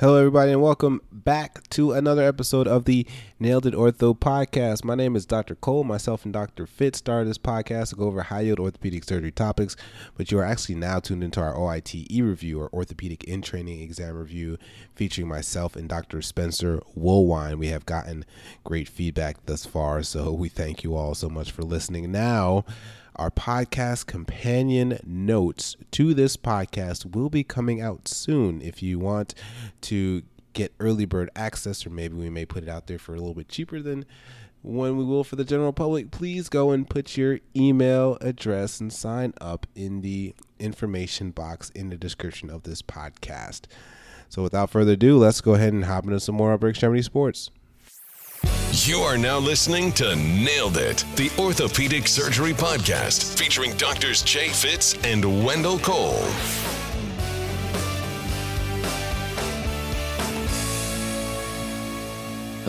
Hello, everybody, and welcome back to another episode of the Nailed It Ortho podcast. My name is Dr. Cole. Myself and Dr. Fitz started this podcast to go over high yield orthopedic surgery topics, but you are actually now tuned into our OITE review or orthopedic in training exam review featuring myself and Dr. Spencer Woolwine. We have gotten great feedback thus far, so we thank you all so much for listening. Now, our podcast companion notes to this podcast will be coming out soon. If you want to get early bird access, or maybe we may put it out there for a little bit cheaper than when we will for the general public, please go and put your email address and sign up in the information box in the description of this podcast. So, without further ado, let's go ahead and hop into some more Upper Extremity Sports. You are now listening to Nailed It, the Orthopedic Surgery Podcast, featuring doctors Jay Fitz and Wendell Cole.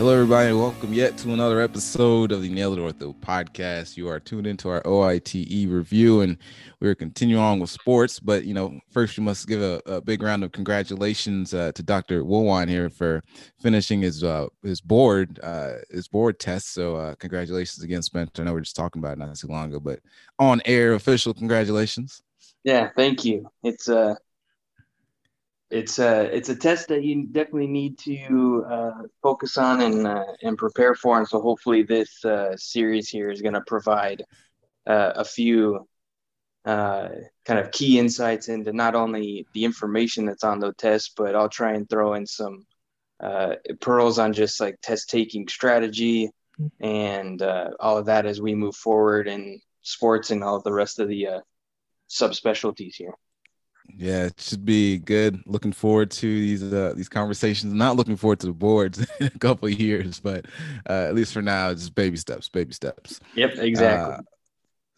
Hello, everybody, welcome yet to another episode of the Nailed Ortho podcast. You are tuned into our OITE review, and we're continuing on with sports. But you know, first, we must give a, a big round of congratulations uh, to Dr. Woolwine here for finishing his uh, his board uh, his board test. So, uh, congratulations again, Spencer. I know we are just talking about it not too long ago, but on air, official congratulations. Yeah, thank you. It's uh it's a uh, it's a test that you definitely need to uh, focus on and uh, and prepare for. And so hopefully this uh, series here is going to provide uh, a few uh, kind of key insights into not only the information that's on the test, but I'll try and throw in some pearls on just like test taking strategy and all of that as we move forward in sports and all the rest of the subspecialties here. Yeah, it should be good. Looking forward to these uh, these conversations. Not looking forward to the boards in a couple of years, but uh, at least for now, just baby steps, baby steps. Yep, exactly. Uh,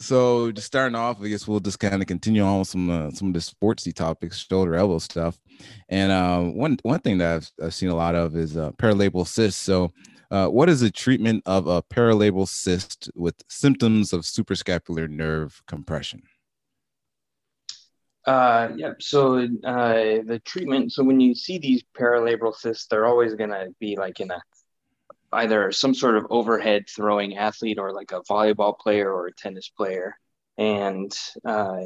so just starting off, I guess we'll just kind of continue on with some uh, some of the sportsy topics, shoulder elbow stuff. And uh, one one thing that I've, I've seen a lot of is uh, paralabral cyst. So, uh, what is the treatment of a paralabral cyst with symptoms of suprascapular nerve compression? Uh, yeah. So uh, the treatment. So when you see these paralabral cysts, they're always gonna be like in a either some sort of overhead throwing athlete or like a volleyball player or a tennis player. And uh,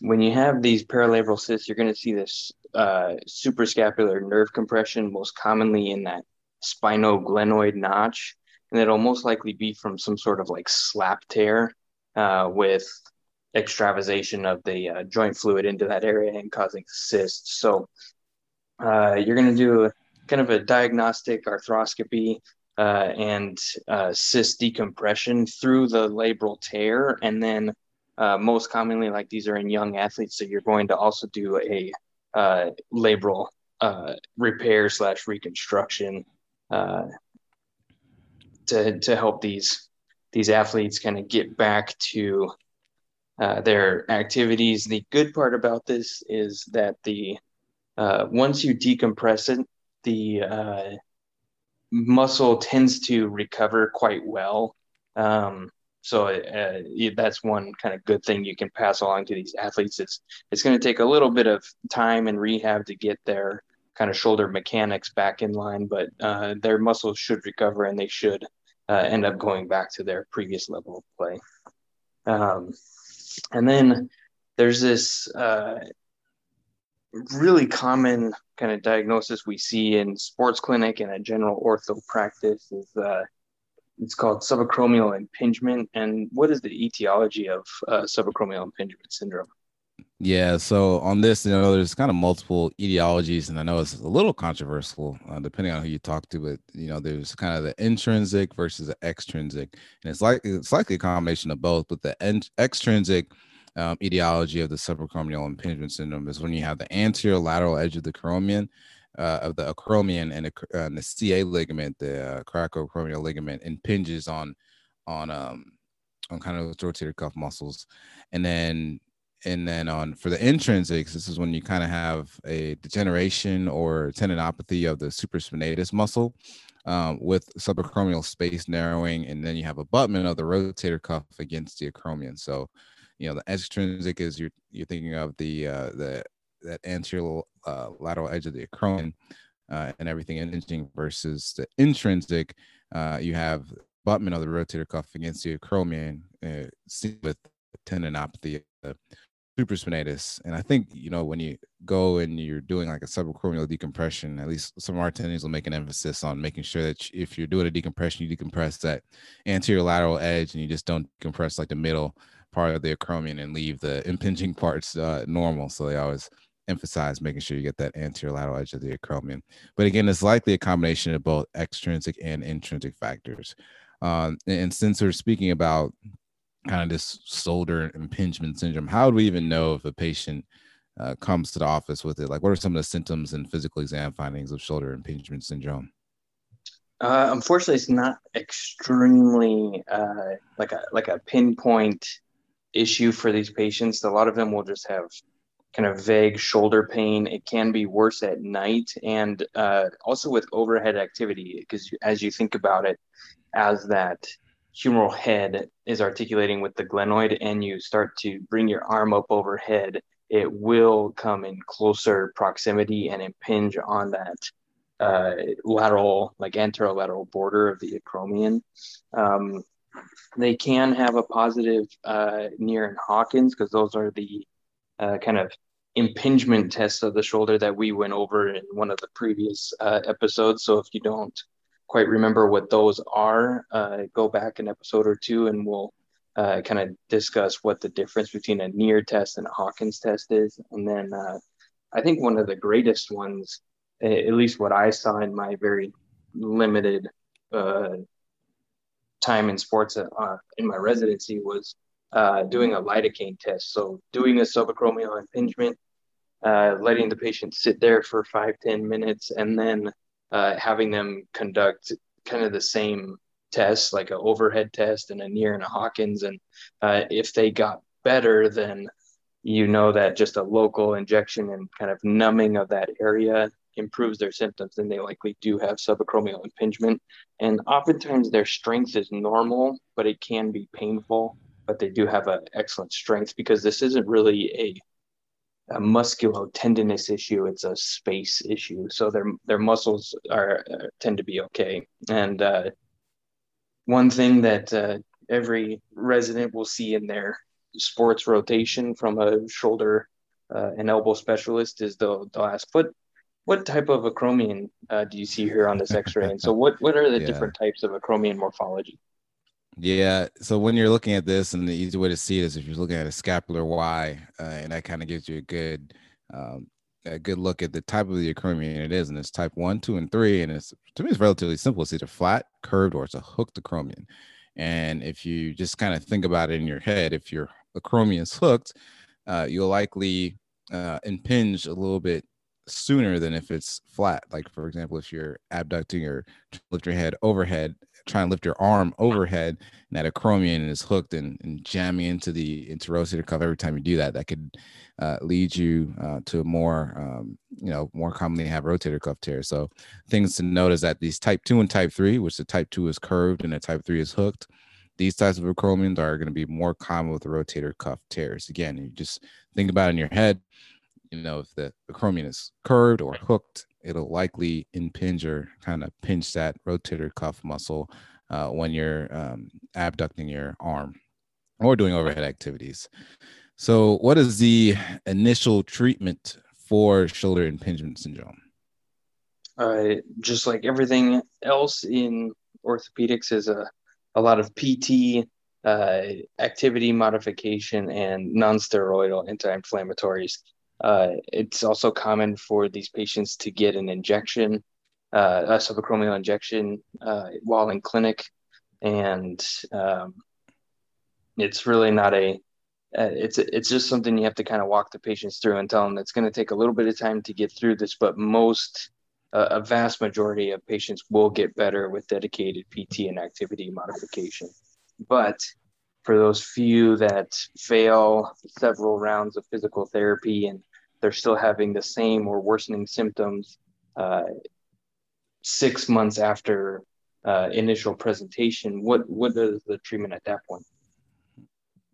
when you have these paralabral cysts, you're going to see this uh, suprascapular nerve compression, most commonly in that spinoglenoid notch. And it'll most likely be from some sort of like SLAP tear uh, with extravasation of the uh, joint fluid into that area and causing cysts. So uh, you're going to do a, kind of a diagnostic arthroscopy uh, and uh, cyst decompression through the labral tear. And then uh, most commonly, like these are in young athletes, so you're going to also do a uh, labral repair slash reconstruction to, to help these these athletes kind of get back to uh, their activities. The good part about this is that the uh, once you decompress it, the uh, muscle tends to recover quite well. Um, so uh, that's one kind of good thing you can pass along to these athletes. It's it's going to take a little bit of time and rehab to get their kind of shoulder mechanics back in line, but uh, their muscles should recover and they should end up going back to their previous level of play. Um, and then there's this uh, really common kind of diagnosis we see in sports clinic and a general ortho practice is uh, it's called subacromial impingement. And what is the etiology of uh, subacromial impingement syndrome? Yeah, so on this, you know, there's kind of multiple etiologies, and I know it's a little controversial uh, depending on who you talk to, but you know, there's kind of the intrinsic versus the extrinsic, and it's like it's likely a combination of both. But the en- extrinsic um, etiology of the subacromial impingement syndrome is when you have the anterior lateral edge of the acromion, uh, of the acromion and the, uh, and the CA ligament, the uh, ligament, impinges on on um on kind of those rotator cuff muscles, and then and then on for the intrinsics, this is when you kind of have a degeneration or tendinopathy of the supraspinatus muscle um, with subacromial space narrowing, and then you have abutment of the rotator cuff against the acromion. So, you know, the extrinsic is you're you're thinking of the uh, the that anterior uh, lateral edge of the acromion. uh, and everything impinging versus the intrinsic. Uh, you have abutment of the rotator cuff against the acromion uh, with tendinopathy, supraspinatus. And I think, you know, when you go and you're doing like a subacromial decompression, at least some of our attendings will make an emphasis on making sure that if you're doing a decompression, you decompress that anterior lateral edge and you just don't compress like the middle part of the acromion and leave the impinging parts uh, normal. So they always emphasize making sure you get that anterior lateral edge of the acromion. But again, it's likely a combination of both extrinsic and intrinsic factors. Um, and since we're speaking about kind of this shoulder impingement syndrome, how do we even know if a patient uh, comes to the office with it? Like, what are some of the symptoms and physical exam findings of shoulder impingement syndrome? Uh, unfortunately, it's not extremely uh, like a like a pinpoint issue for these patients. A lot of them will just have kind of vague shoulder pain. It can be worse at night and uh, also with overhead activity because as you think about it, as that humeral head is articulating with the glenoid and you start to bring your arm up overhead, it will come in closer proximity and impinge on that uh, lateral, like anterolateral border of the acromion. Um, they can have a positive uh, Neer and Hawkins because those are the uh, kind of impingement tests of the shoulder that we went over in one of the previous uh, episodes. So if you don't quite remember what those are, uh, go back an episode or two and we'll uh, kind of discuss what the difference between a Neer test and a Hawkins test is. And then uh, I think one of the greatest ones, at least what I saw in my very limited uh, time in sports uh, in my residency, was uh, doing a lidocaine test. So doing a subacromial impingement, uh, letting the patient sit there for five ten minutes, and then uh, having them conduct kind of the same tests, like an overhead test and a Neer and a Hawkins. And uh, if they got better, then you know that just a local injection and kind of numbing of that area improves their symptoms, then they likely do have subacromial impingement. And oftentimes their strength is normal, but it can be painful but they do have an excellent strength because this isn't really a, a musculotendinous issue; it's a space issue. So their their muscles are uh, tend to be okay. And uh, one thing that uh, every resident will see in their sports rotation from a shoulder uh, and elbow specialist is they'll, they'll ask what what type of acromion uh, do you see here on this x-ray and so what what are the yeah. different types of acromion morphology yeah. So when you're looking at this, and the easy way to see it is if you're looking at a scapular Y, uh, and that kind of gives you a good, um, a good look at the type of the acromion it is, and it's type one, two, and three, and it's to me it's relatively simple. It's either flat, curved, or it's a hooked acromion. And if you just kind of think about it in your head, if your acromion is hooked, uh, you'll likely uh, impinge a little bit sooner than if it's flat. Like for example, if you're abducting or lift your head overhead, try and lift your arm overhead, and that acromion is hooked and, and jamming into the interrotator cuff every time you do that, that could uh, lead you uh, to a more, um, you know, more commonly have rotator cuff tears. So things to note is that these type two and type three, which the type two is curved and the type three is hooked, these types of acromions are going to be more common with rotator cuff tears. Again, you just think about in your head you know, if the acromion is curved or hooked, it'll likely impinge or kind of pinch that rotator cuff muscle uh, when you're um, abducting your arm or doing overhead activities. So, what is the initial treatment for shoulder impingement syndrome? Uh, just like everything else in orthopedics, is a, a lot of PT, uh, activity modification, and non-steroidal anti-inflammatories. Uh, it's also common for these patients to get an injection, uh, a subacromial injection, uh, while in clinic, and um, it's really not a. Uh, it's it's just something you have to kind of walk the patients through and tell them it's going to take a little bit of time to get through this, but most, a vast majority of patients will get better with dedicated PT and activity modification. But for those few that fail several rounds of physical therapy and they're still having the same or worsening symptoms uh, six months after uh, initial presentation, what what is the treatment at that point?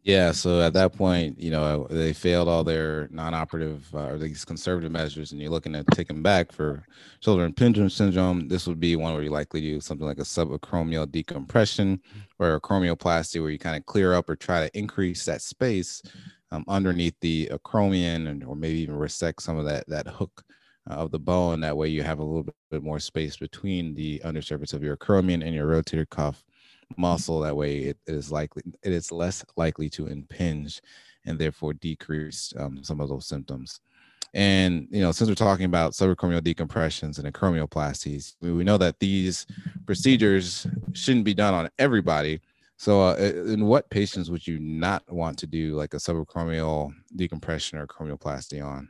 Yeah, so at that point, you know, they failed all their non-operative uh, or these conservative measures, and you're looking at taking back for shoulder impingement syndrome. This would be one where you likely do something like a subacromial decompression or a acromioplasty, where you kind of clear up or try to increase that space um, underneath the acromion, and or maybe even resect some of that that hook uh, of the bone. That way, you have a little bit more space between the undersurface of your acromion and your rotator cuff muscle. That way, it, is likely it is less likely to impinge, and therefore decrease um, some of those symptoms. And you know, since we're talking about subacromial decompressions and acromioplasties, we know that these procedures shouldn't be done on everybody. So, uh, in what patients would you not want to do like a subacromial decompression or acromioplasty on?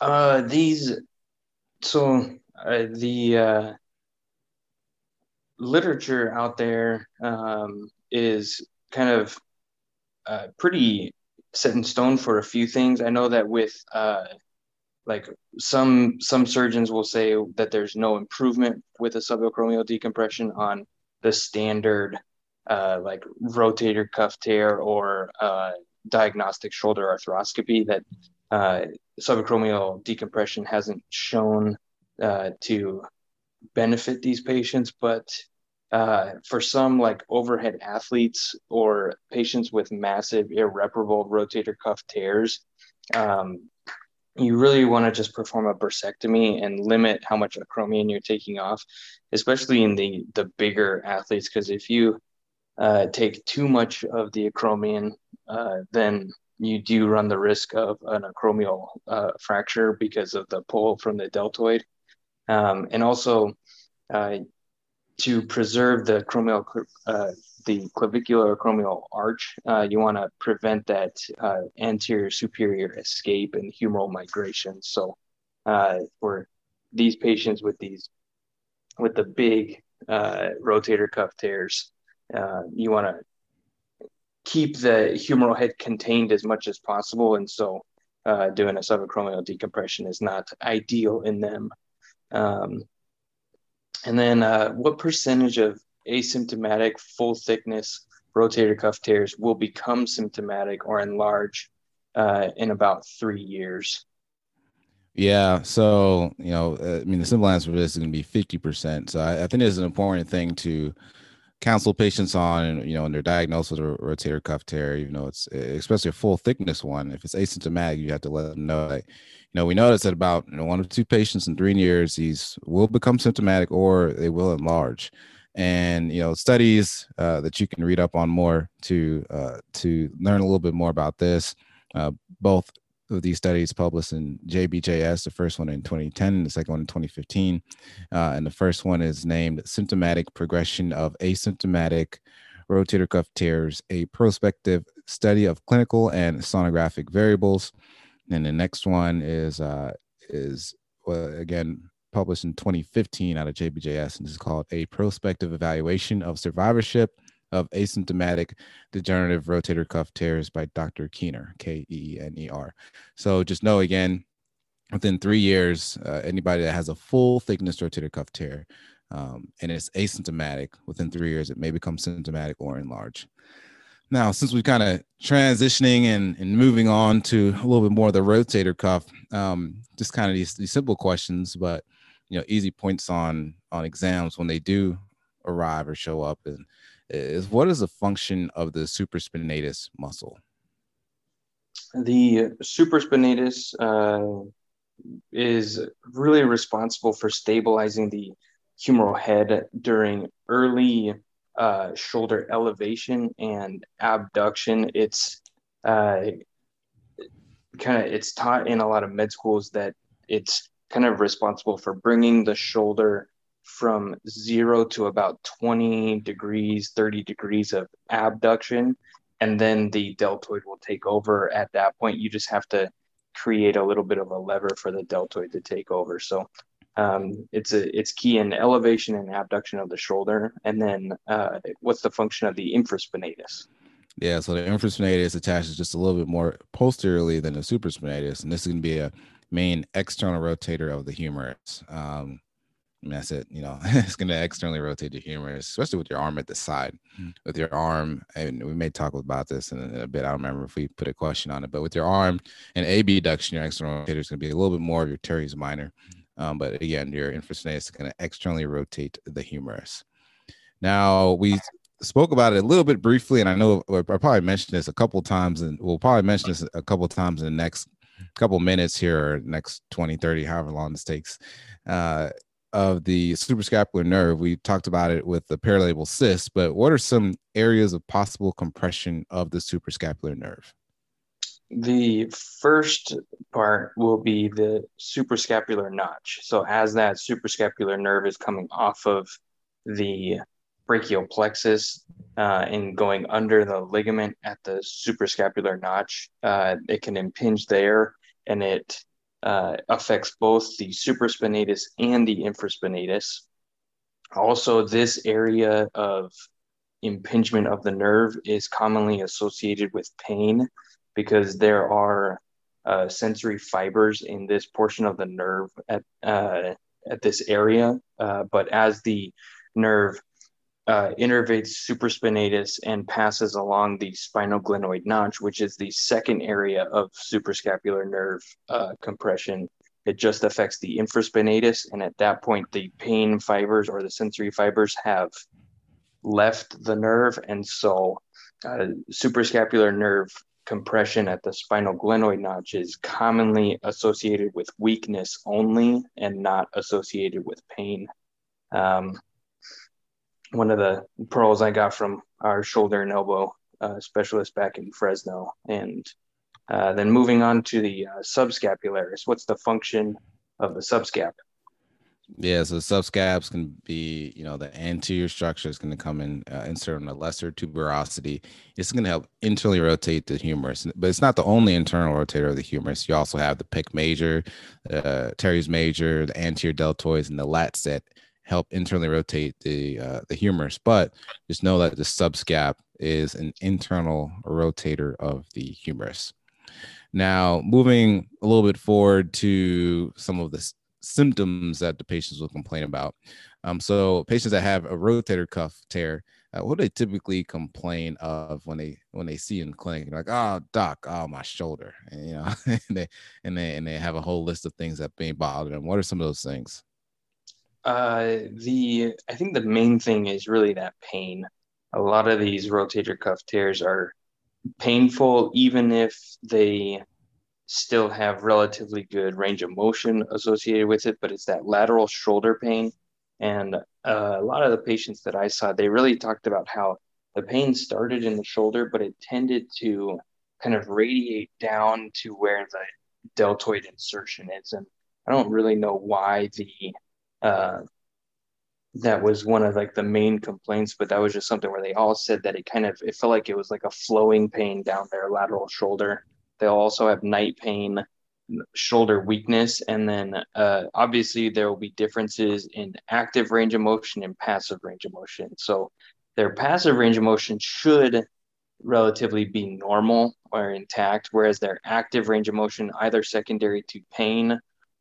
Uh, these, so uh, the uh, literature out there um, is kind of uh, pretty set in stone for a few things. I know that with uh, like some some surgeons will say that there's no improvement with a subacromial decompression on the standard uh, like rotator cuff tear or uh, diagnostic shoulder arthroscopy that uh, subacromial decompression hasn't shown uh, to benefit these patients, but uh, for some like overhead athletes or patients with massive irreparable rotator cuff tears, um, you really want to just perform a bursectomy and limit how much acromion you're taking off, especially in the the bigger athletes. Because if you uh, take too much of the acromion, uh, then you do run the risk of an acromial uh, fracture because of the pull from the deltoid. Um, and also, uh, to preserve the acromial, uh, the clavicular acromial arch, uh, you want to prevent that uh, anterior superior escape and humeral migration. So, uh, for these patients with these, with the big uh, rotator cuff tears, you want to keep the humeral head contained as much as possible. And so uh, doing a subacromial decompression is not ideal in them. Um, and then uh, what percentage of asymptomatic full thickness rotator cuff tears will become symptomatic or enlarge uh, in about three years? Yeah. So, you know, uh, I mean, the simple answer for this is going to be 50%. So I, I think it's an important thing to counsel patients on, you know, when they're diagnosed with a rotator cuff tear, even though it's especially a full thickness one. If it's asymptomatic, you have to let them know that, know, we notice that about you know, one or two patients in three years, these will become symptomatic or they will enlarge. And you know, studies uh, that you can read up on more to uh, to learn a little bit more about this. Uh, both of these studies published in JBJS, the first one in 2010, and the second one in 2015. Uh, and the first one is named Symptomatic Progression of Asymptomatic Rotator Cuff Tears, a prospective study of clinical and sonographic variables. And the next one is, uh, is well, again, published in 2015 out of JBJS, and this is called A Prospective Evaluation of Survivorship of asymptomatic degenerative rotator cuff tears by Dr. Keener, K E N E R. So just know again, within three years, uh, anybody that has a full thickness rotator cuff tear um, and it's asymptomatic, within three years, it may become symptomatic or enlarge. Now, since we're kind of transitioning and, and moving on to a little bit more of the rotator cuff, um, just kind of these, these simple questions, but you know, easy points on on exams when they do arrive or show up and is what is the function of the supraspinatus muscle? The supraspinatus uh, is really responsible for stabilizing the humeral head during early uh, shoulder elevation and abduction. It's uh, kind of it's taught in a lot of med schools that it's kind of responsible for bringing the shoulder from zero to about 20 degrees, 30 degrees of abduction. And then the deltoid will take over. At that point, you just have to create a little bit of a lever for the deltoid to take over. So um, it's a it's key in elevation and abduction of the shoulder. And then uh, what's the function of the infraspinatus? Yeah, so the infraspinatus attaches just a little bit more posteriorly than the supraspinatus, and this is going to be a main external rotator of the humerus. Um, And that's it. You know, it's going to externally rotate the humerus, especially with your arm at the side. Mm-hmm. With your arm, and we may talk about this in a, bit. I don't remember if we put a question on it, but with your arm and abduction, your external rotator is going to be a little bit more of your teres minor. Um, but again, your infraspinatus is going to externally rotate the humerus. Now we spoke about it a little bit briefly, and I know I probably mentioned this a couple times, and we'll probably mention this a couple times in the next couple minutes here, or next 20, 30, however long this takes. Uh, of the suprascapular nerve. We talked about it with the paralabral cyst, but what are some areas of possible compression of the suprascapular nerve? The first part will be the suprascapular notch. So, as that suprascapular nerve is coming off of the brachial plexus uh, and going under the ligament at the suprascapular notch, uh, it can impinge there and it uh, affects both the supraspinatus and the infraspinatus. Also, this area of impingement of the nerve is commonly associated with pain because there are uh, sensory fibers in this portion of the nerve at uh, at this area. Uh, but as the nerve uh, innervates supraspinatus and passes along the spinoglenoid notch, which is the second area of suprascapular nerve uh, compression. It just affects the infraspinatus, and at that point, the pain fibers or the sensory fibers have left the nerve, and so uh, suprascapular nerve compression at the spinoglenoid notch is commonly associated with weakness only and not associated with pain. Um, one of the pearls I got from our shoulder and elbow uh, specialist back in Fresno. And uh, then moving on to the uh, subscapularis, what's the function of the subscap? Yeah, so subscaps can be, you know, the anterior structure is going to come in, uh, insert on the lesser tuberosity. It's going to help internally rotate the humerus, but it's not the only internal rotator of the humerus. You also have the pec major, uh, teres major, the anterior deltoids, and the lat set help internally rotate the uh, the humerus. But just know that the subscap is an internal rotator of the humerus. Now, moving a little bit forward to some of the symptoms that the patients will complain about. Um, so, patients that have a rotator cuff tear, uh, what do they typically complain of when they when they see in clinic? Like, oh, doc, oh, my shoulder, and, you know, and they and they and they have a whole list of things that being bothered them. What are some of those things? Uh, the I think the main thing is really that pain. A lot of these rotator cuff tears are painful, even if they still have relatively good range of motion associated with it. But it's that lateral shoulder pain, and uh, a lot of the patients that I saw, they really talked about how the pain started in the shoulder, but it tended to kind of radiate down to where the deltoid insertion is, and I don't really know why the uh, that was one of like the main complaints, but that was just something where they all said that it kind of it felt like it was like a flowing pain down their lateral shoulder. They'll also have night pain, shoulder weakness, and then uh, obviously there will be differences in active range of motion and passive range of motion. So their passive range of motion should relatively be normal or intact, whereas their active range of motion either secondary to pain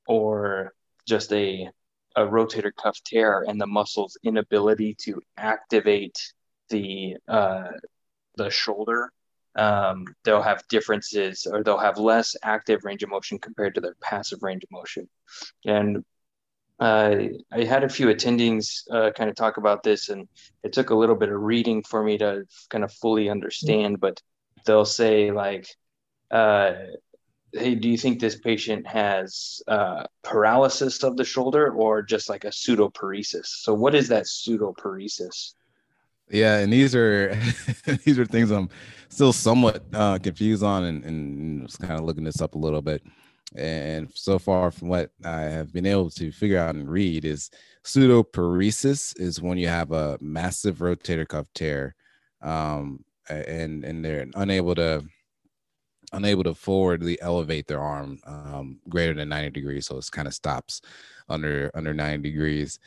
or just a a rotator cuff tear and the muscle's inability to activate the uh, the shoulder, um, they'll have differences or they'll have less active range of motion compared to their passive range of motion. And uh, I had a few attendings uh, kind of talk about this, and it took a little bit of reading for me to kind of fully understand. But they'll say like, uh, hey, do you think this patient has uh, paralysis of the shoulder or just like a pseudoparesis? So, what is that pseudoparesis? Yeah, and these are these are things I'm still somewhat uh, confused on, and, and just kind of looking this up a little bit. And so far, from what I have been able to figure out and read, is pseudoparesis is when you have a massive rotator cuff tear, um, and and they're unable to unable to forwardly elevate their arm um, greater than 90 degrees so it kind of stops under under 90 degrees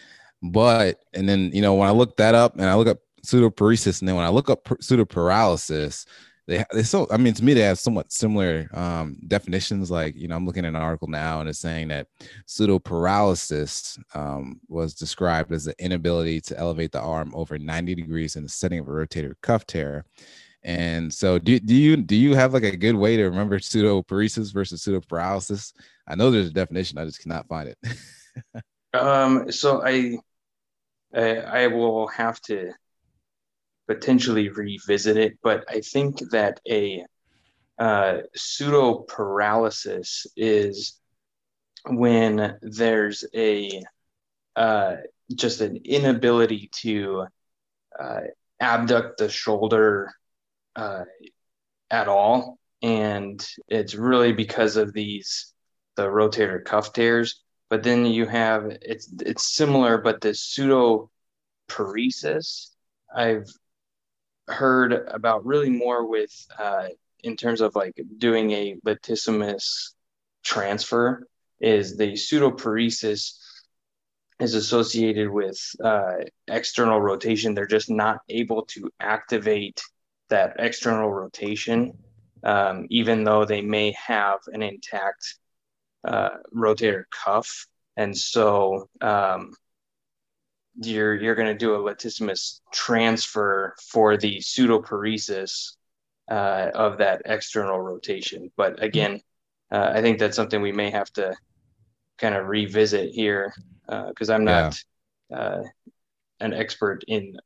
but and then you know when i look that up and i look up pseudoparesis and then when i look up pseudoparalysis they they so I mean to me they have somewhat similar um, definitions. Like you know I'm looking at an article now and it's saying that pseudoparalysis um, was described as the inability to elevate the arm over 90 degrees in the setting of a rotator cuff tear. And so do, do you do you have like a good way to remember pseudoparesis versus pseudoparalysis? I know there's a definition, I just cannot find it. um so I, I I will have to potentially revisit it, but I think that a uh, pseudo paralysis is when there's a uh, just an inability to uh, abduct the shoulder uh, at all, and it's really because of these the rotator cuff tears. But then you have it's it's similar, but the pseudo paresis I've heard about really more with uh, in terms of like doing a latissimus transfer is the pseudoparesis is associated with uh, external rotation. They're just not able to activate that external rotation, um, even though they may have an intact uh, rotator cuff. And so um, you're you're going to do a latissimus transfer for the pseudoparesis uh, of that external rotation. But again, uh, I think that's something we may have to kind of revisit here because uh, I'm not yeah. Uh, an expert in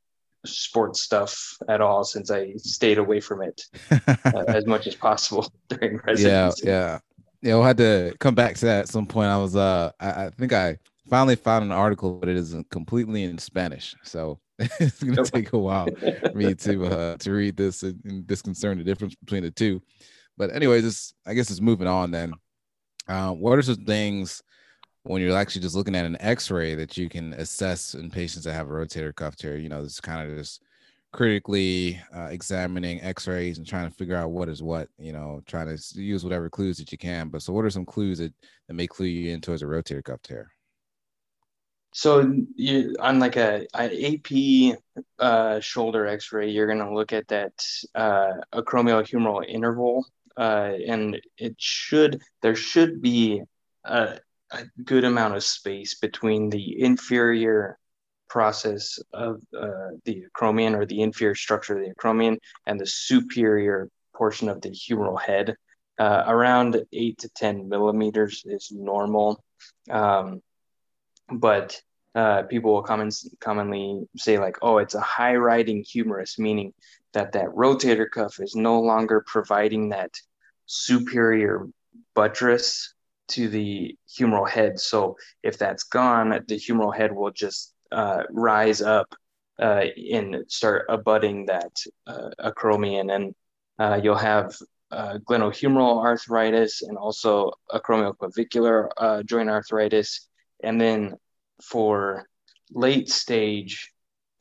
sports stuff at all since I stayed away from it uh, as much as possible during residency. Yeah, yeah, yeah. We'll have to come back to that at some point. I was, uh, I, I think I finally found an article, but it is completely in Spanish. So it's gonna take a while for me to uh, to read this and, and, discern the difference between the two. But anyways, this I guess it's moving on then. Uh, what are some things when you're actually just looking at an X-ray that you can assess in patients that have a rotator cuff tear? You know, this kind of just critically uh, examining X-rays and trying to figure out what is what. You know, trying to use whatever clues that you can. But so, what are some clues that that may clue you in towards a rotator cuff tear? So you on like a, a AP uh, shoulder X-ray, you're going to look at that uh, acromial interval, uh, and it should there should be a, a, good amount of space between the inferior process of uh, the acromion or the inferior structure of the acromion and the superior portion of the humeral head. Uh, around eight to ten millimeters is normal. Um, but uh, people will common, commonly say like, oh, it's a high riding humerus, meaning that that rotator cuff is no longer providing that superior buttress to the humeral head. So if that's gone, the humeral head will just uh, rise up uh, and start abutting that uh, acromion, and uh, you'll have uh, glenohumeral arthritis and also acromioclavicular joint arthritis, and then for late stage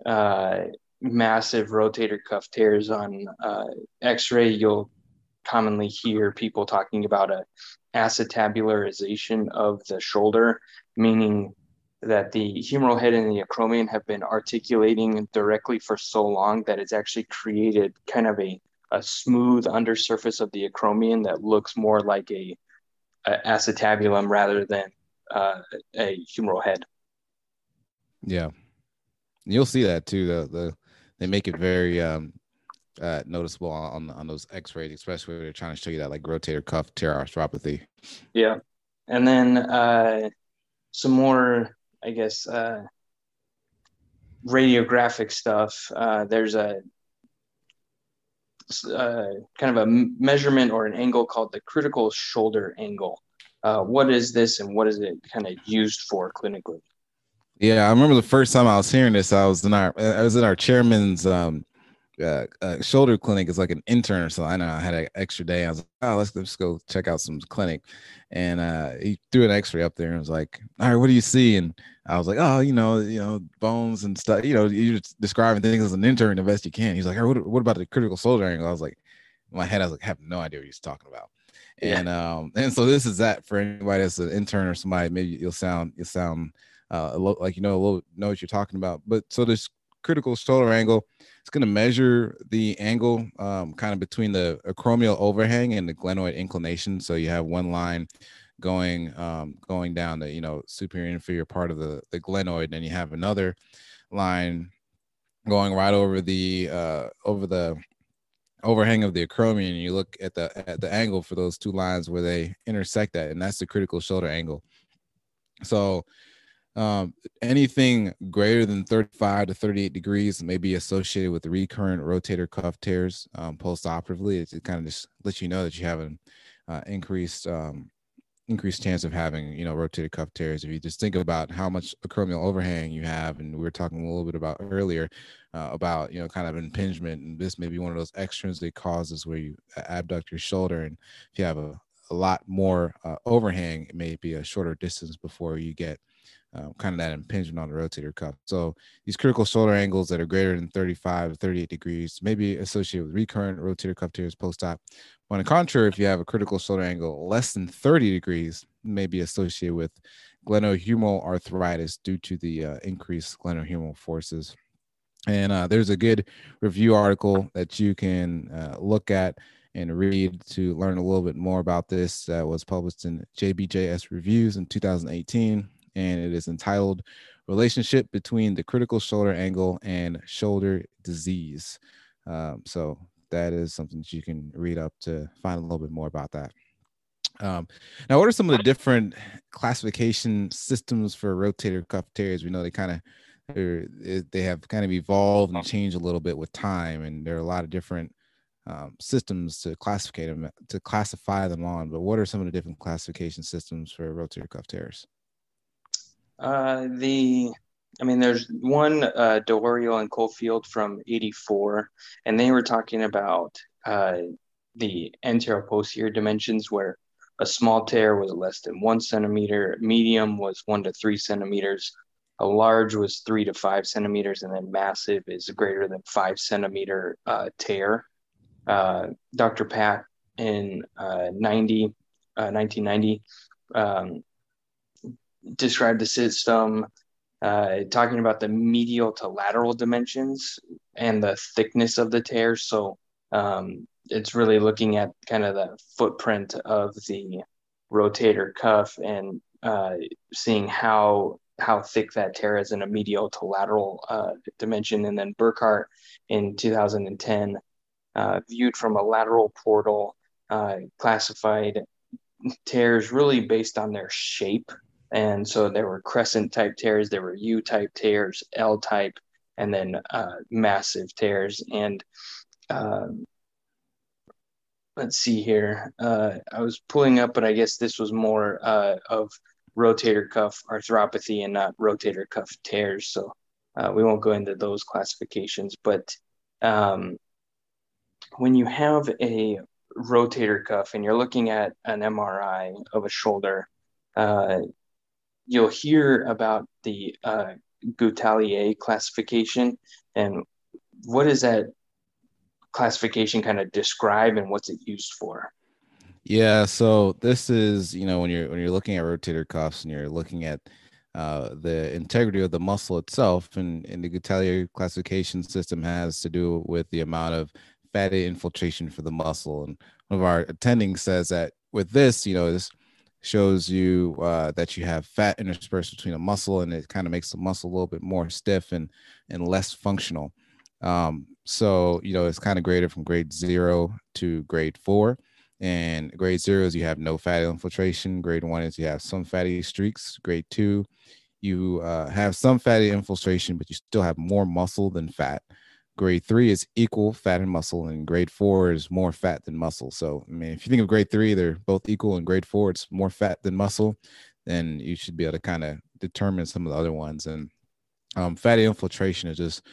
uh, massive rotator cuff tears on uh, x-ray you'll commonly hear people talking about a acetabularization of the shoulder meaning that the humeral head and the acromion have been articulating directly for so long that it's actually created kind of a, a smooth undersurface of the acromion that looks more like a, a acetabulum rather than uh, a humeral head. Yeah, you'll see that too. The the they make it very um uh noticeable on on those X-rays, especially when they're trying to show you that like rotator cuff tear arthropathy. Yeah, and then uh some more, I guess, uh radiographic stuff. Uh, there's a uh, kind of a measurement or an angle called the critical shoulder angle. Uh, what is this and what is it kind of used for clinically? Yeah, I remember the first time I was hearing this. I was in our I was in our chairman's um uh, uh, shoulder clinic is like an intern or something. I know I had an extra day. I was like, oh, let's, let's go check out some clinic. And uh, he threw an X-ray up there and was like, all right, what do you see? And I was like, oh, you know, you know, bones and stuff. You know, you're describing things as an intern the best you can. He's like, hey, what, what about the critical shoulder angle? I was like, in my head, I was like, I have no idea what he's talking about. And um, and so this is that for anybody that's an intern or somebody, maybe you'll sound you'll sound uh, like you know a little know what you're talking about. But so this critical shoulder angle, it's going to measure the angle um, kind of between the acromial overhang and the glenoid inclination. So you have one line going um, going down the you know superior inferior part of the the glenoid, and you have another line going right over the uh, over the overhang of the acromion. And you look at the at the angle for those two lines where they intersect that, and that's the critical shoulder angle. So um, anything greater than 35 to 38 degrees may be associated with recurrent rotator cuff tears um, post-operatively. It, it, kind of just lets you know that you have an uh, increased um, increased chance of having you know rotated cuff tears. If you just think about how much acromial overhang you have and we were talking a little bit about earlier uh, about you know kind of impingement and this may be one of those extrinsic causes where you abduct your shoulder and if you have a, a lot more uh, overhang it may be a shorter distance before you get uh, kind of that impingement on the rotator cuff. So these critical shoulder angles that are greater than 35 38 degrees may be associated with recurrent rotator cuff tears post-op. On the contrary, if you have a critical shoulder angle less than 30 degrees, may be associated with glenohumeral arthritis due to the uh, increased glenohumeral forces. And uh, there's a good review article that you can uh, look at and read to learn a little bit more about this that was published in JBJS Reviews in 2018 and it is entitled Relationship Between the Critical Shoulder Angle and Shoulder Disease. Um, so that is something that you can read up to find a little bit more about that. Um, now, what are some of the different classification systems for rotator cuff tears? We know they kind of they have kind of evolved and changed a little bit with time, and there are a lot of different um, systems to classify them to classify them on. But what are some of the different classification systems for rotator cuff tears? Uh, the, I mean, there's one uh, DeOrio and Cofield from '84, and they were talking about uh, the anterior posterior dimensions where a small tear was less than one centimeter, medium was one to three centimeters, a large was three to five centimeters, and then massive is greater than five centimeter uh, tear. Uh, Dr. Patte in uh, 90, 1990 uh, um, describe the system, uh, talking about the medial to lateral dimensions and the thickness of the tear. So um, it's really looking at kind of the footprint of the rotator cuff and uh, seeing how how thick that tear is in a medial to lateral uh, dimension. And then Burkhart in 2010 uh, viewed from a lateral portal uh, classified tears really based on their shape and so there were crescent type tears, there were U type tears, L type, and then uh, massive tears. And um, let's see here. Uh, I was pulling up, but I guess this was more uh, of rotator cuff arthropathy and not rotator cuff tears. So uh, we won't go into those classifications. But um, when you have a rotator cuff and you're looking at an MRI of a shoulder, uh, you'll hear about the uh, classification and what does that classification kind of describe and what's it used for? Yeah, so this is you know when you're when you're looking at rotator cuffs and you're looking at uh, the integrity of the muscle itself, and, and the Goutallier classification system has to do with the amount of fatty infiltration for the muscle. And one of our attending says that with this, you know, this shows you uh, that you have fat interspersed between a muscle and it kind of makes the muscle a little bit more stiff and and less functional. Um, so you know it's kind of graded from grade zero to grade four. And grade zero is you have no fatty infiltration. Grade one is you have some fatty streaks. Grade two you uh, have some fatty infiltration but you still have more muscle than fat grade three is equal fat and muscle and grade four is more fat than muscle. So i mean if you think of grade three they're both equal and grade four it's more fat than muscle then you should be able to kind of determine some of the other ones. And um, fatty infiltration is just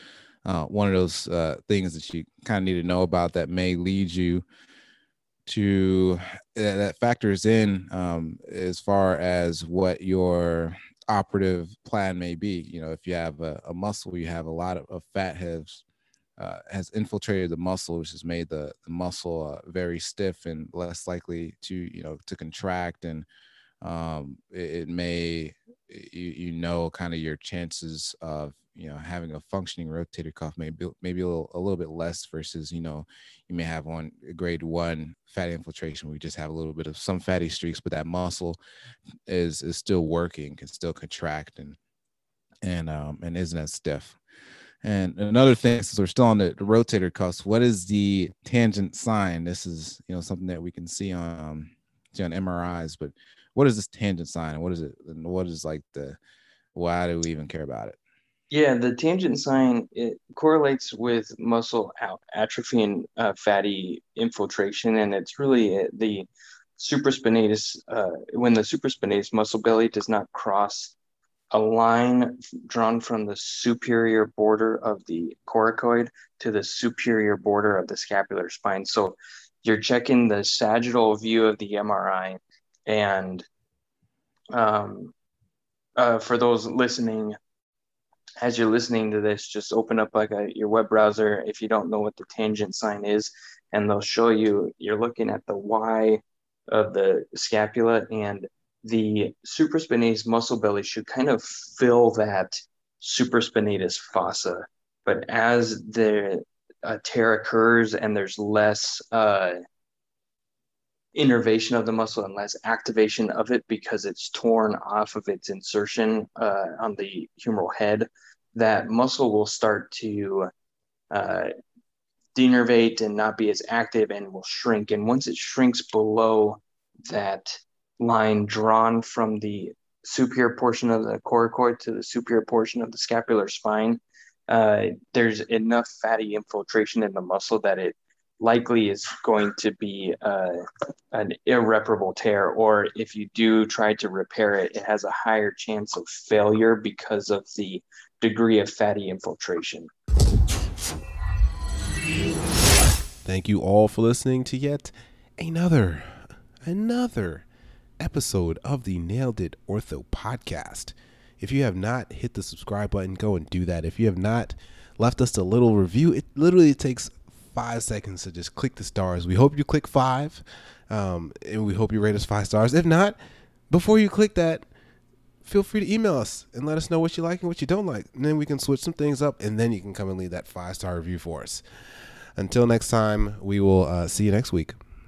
uh, one of those uh, things that you kind of need to know about that may lead you to that factors in um, as far as what your operative plan may be. You know if you have a, a muscle you have a lot of, of fat has uh, has infiltrated the muscle, which has made the, the muscle uh, very stiff and less likely to you know to contract, and um, it, it, may you, you know kind of your chances of you know having a functioning rotator cuff maybe maybe a little, a little bit less versus you know you may have one grade one fatty infiltration we just have a little bit of some fatty streaks but that muscle is is still working can still contract and and um and isn't as stiff and another thing since we're still on the, the rotator cuffs what is the tangent sign? This is you know something that we can see on um, see on mris but what is this tangent sign? And what is it? And what is like the why do we even care about it? Yeah, the tangent sign it correlates with muscle atrophy and uh, fatty infiltration, and it's really uh, the supraspinatus uh, when the supraspinatus muscle belly does not cross a line drawn from the superior border of the coracoid to the superior border of the scapular spine. So you're checking the sagittal view of the MRI, and um, uh, for those listening, as you're listening to this, just open up like a, your web browser if you don't know what the tangent sign is, and they'll show you. You're looking at the Y of the scapula, and the supraspinatus muscle belly should kind of fill that supraspinatus fossa. But as the a tear occurs and there's less uh, innervation of the muscle and less activation of it because it's torn off of its insertion uh, on the humeral head, that muscle will start to uh, denervate and not be as active and will shrink. And once it shrinks below that line drawn from the superior portion of the coracoid to the superior portion of the scapular spine, uh, there's enough fatty infiltration in the muscle that it likely is going to be uh, an irreparable tear, or if you do try to repair it, it has a higher chance of failure because of the degree of fatty infiltration. Thank you all for listening to yet another, another episode of the Nailed It Ortho podcast. If you have not hit the subscribe button, go and do that. If you have not left us a little review, it literally takes five seconds to just click the stars. We hope you click five, um, and we hope you rate us five stars. If not, before you click that, feel free to email us and let us know what you like and what you don't like. And then we can switch some things up, and then you can come and leave that five star review for us. Until next time, we will uh, see you next week.